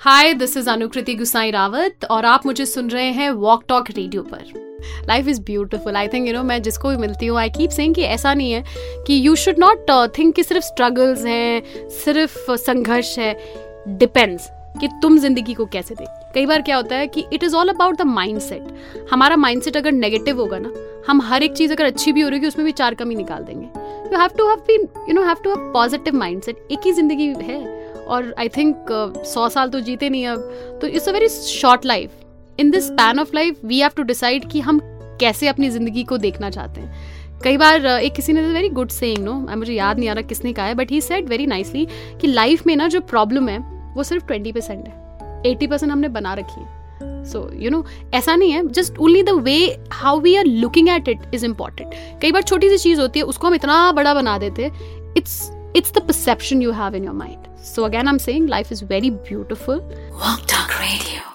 Hi this is Anukriti Gusain Rawat और आप मुझे सुन रहे हैं वॉक टॉक रेडियो पर। Life is beautiful I think you know मैं जिसको भी मिलती हूँ आई कीप सेइंग कि ऐसा नहीं है कि यू शुड नॉट थिंक कि सिर्फ़ स्ट्रगल्स हैं, सिर्फ़ संघर्ष है। डिपेंड्स कि तुम ज़िंदगी को कैसे देख। कई बार क्या होता है कि it is all about the mind हमारा माइंड अगर नेगेटिव होगा ना, हम हर एक चीज़ अगर अच्छी भी हो रही है उसमें भी चार कमी निकाल देंगे। You have to have been you know have to have positive mind एक ही ज़िंदगी है। और आई थिंक सौ साल तो जीते नहीं अब। तो it's a very short life in this span of life we have to decide कि हम कैसे अपनी ज़िंदगी को देखना चाहते हैं। कई बार uh, एक किसी ने वेरी गुड सेइंग नो मैं मुझे याद नहीं आ रहा किसने कहा है but he said very nicely कि लाइफ में ना जो प्रॉब्लम है वो सिर्फ़ ट्वेंटी परसेंट है। एटी परसेंट हमने बना रखी है। सो यू नो ऐसा नहीं है just only the way how we are looking at it is important कई बार छोटी सी चीज़ होती है उसको हम इतना बड़ा बना देते हैं it's it's the perception you have in your mind. So, again, I'm saying life is very beautiful. Walk Talk Radio.